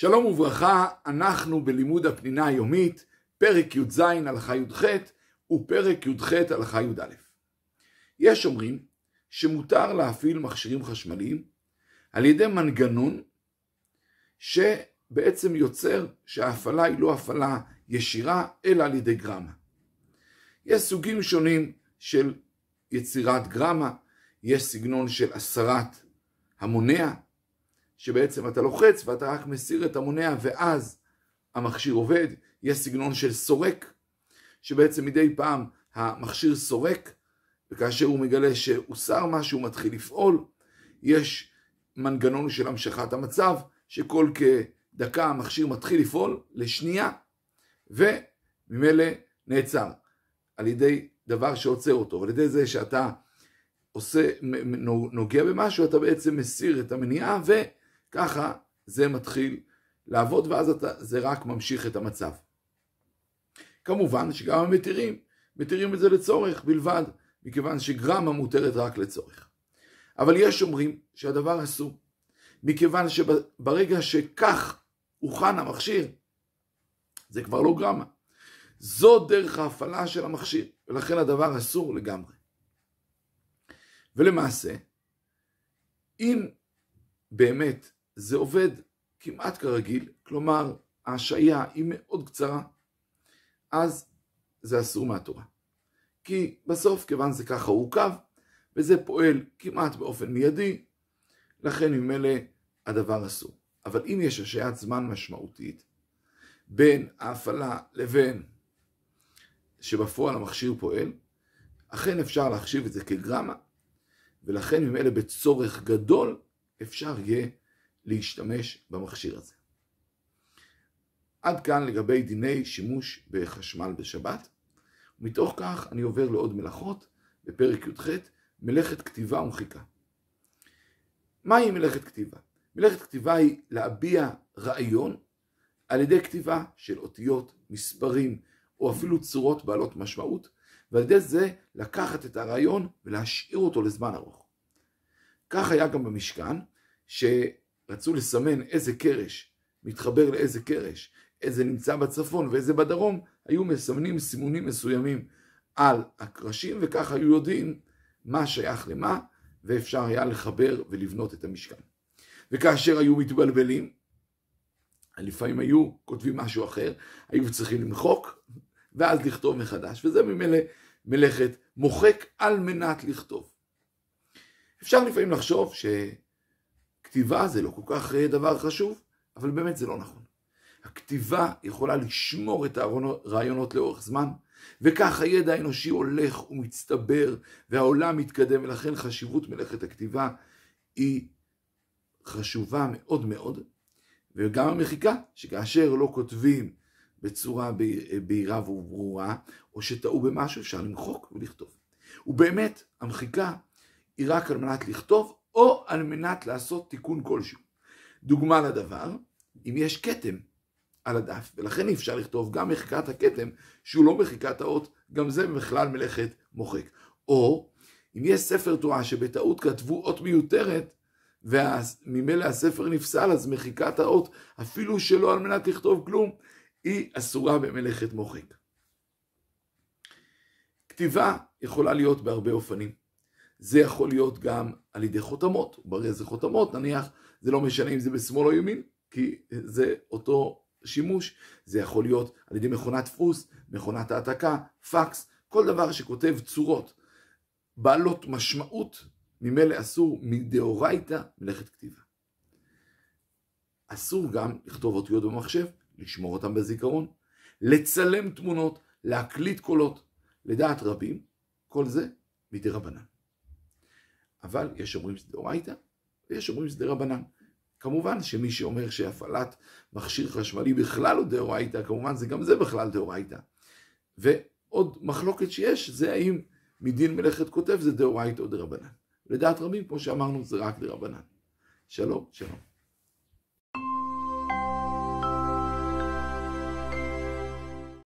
שלום וברכה, אנחנו בלימוד הפנינה היומית, פרק י"ז הלכה י"ח ופרק י"ח הלכה י"א. יש אומרים שמותר להפעיל מכשירים חשמליים על ידי מנגנון שבעצם יוצר שההפעלה היא לא הפעלה ישירה אלא על ידי גרמה. יש סוגים שונים של יצירת גרמה, יש סגנון של הסרת המונע, שבעצם אתה לוחץ ואתה רק מסיר את המונע ואז המכשיר עובד. יש סגנון של סורק, שבעצם מדי פעם המכשיר סורק, וכאשר הוא מגלה שהוסר משהו הוא מתחיל לפעול. יש מנגנון של המשכת המצב, שכל כדקה המכשיר מתחיל לפעול לשנייה, וממילא נעצר על ידי דבר שעוצר אותו, ועל ידי זה שאתה עושה, נוגע במשהו, אתה בעצם מסיר את המניעה, ו... ככה זה מתחיל לעבוד ואז אתה, זה רק ממשיך את המצב. כמובן שגם המתירים, מתירים את זה לצורך בלבד, מכיוון שגרמה מותרת רק לצורך. אבל יש אומרים שהדבר אסור, מכיוון שברגע שכך הוכן המכשיר, זה כבר לא גרמה. זו דרך ההפעלה של המכשיר, ולכן הדבר אסור לגמרי. ולמעשה, אם באמת זה עובד כמעט כרגיל, כלומר ההשעיה היא מאוד קצרה, אז זה אסור מהתורה. כי בסוף, כיוון זה ככה הורכב, וזה פועל כמעט באופן מיידי, לכן ממילא הדבר אסור. אבל אם יש השעיית זמן משמעותית בין ההפעלה לבין שבפועל המכשיר פועל, אכן אפשר להחשיב את זה כגרמה, ולכן ממילא בצורך גדול אפשר יהיה להשתמש במכשיר הזה. עד כאן לגבי דיני שימוש בחשמל בשבת. ומתוך כך אני עובר לעוד מלאכות בפרק י"ח, מלאכת כתיבה ומחיקה. מהי מלאכת כתיבה? מלאכת כתיבה היא להביע רעיון על ידי כתיבה של אותיות, מספרים או אפילו צורות בעלות משמעות, ועל ידי זה לקחת את הרעיון ולהשאיר אותו לזמן ארוך. כך היה גם במשכן. רצו לסמן איזה קרש מתחבר לאיזה קרש, איזה נמצא בצפון ואיזה בדרום, היו מסמנים סימונים מסוימים על הקרשים, וכך היו יודעים מה שייך למה, ואפשר היה לחבר ולבנות את המשכן. וכאשר היו מתבלבלים, לפעמים היו כותבים משהו אחר, היו צריכים למחוק, ואז לכתוב מחדש, וזה ממילא מלאכת מוחק על מנת לכתוב. אפשר לפעמים לחשוב ש... כתיבה זה לא כל כך אה, דבר חשוב, אבל באמת זה לא נכון. הכתיבה יכולה לשמור את הרעיונות לאורך זמן, וכך הידע האנושי הולך ומצטבר, והעולם מתקדם, ולכן חשיבות מלאכת הכתיבה היא חשובה מאוד מאוד, וגם המחיקה, שכאשר לא כותבים בצורה בהירה וברורה, או שטעו במשהו, אפשר למחוק ולכתוב. ובאמת, המחיקה היא רק על מנת לכתוב או על מנת לעשות תיקון כלשהו. דוגמה לדבר, אם יש כתם על הדף, ולכן אי אפשר לכתוב גם מחיקת הכתם, שהוא לא מחיקת האות, גם זה בכלל מלאכת מוחק. או אם יש ספר תורה שבטעות כתבו אות מיותרת, וממילא הספר נפסל, אז מחיקת האות, אפילו שלא על מנת לכתוב כלום, היא אסורה במלאכת מוחק. כתיבה יכולה להיות בהרבה אופנים. זה יכול להיות גם על ידי חותמות, ברגע זה חותמות, נניח, זה לא משנה אם זה בשמאל או ימין, כי זה אותו שימוש, זה יכול להיות על ידי מכונת דפוס, מכונת העתקה, פקס, כל דבר שכותב צורות בעלות משמעות, ממילא אסור מדאורייתא מלאכת כתיבה. אסור גם לכתוב אותיות במחשב, לשמור אותם בזיכרון, לצלם תמונות, להקליט קולות. לדעת רבים, כל זה מדי רבנן. אבל יש אומרים שזה דאורייתא, ויש אומרים שזה רבנן. כמובן שמי שאומר שהפעלת מכשיר חשמלי בכלל הוא דאורייתא, כמובן זה גם זה בכלל דאורייתא. ועוד מחלוקת שיש, זה האם מדין מלאכת כותב זה דאורייתא או דרבנן. לדעת רבים, כמו שאמרנו, זה רק דרבנן. שלום, שלום.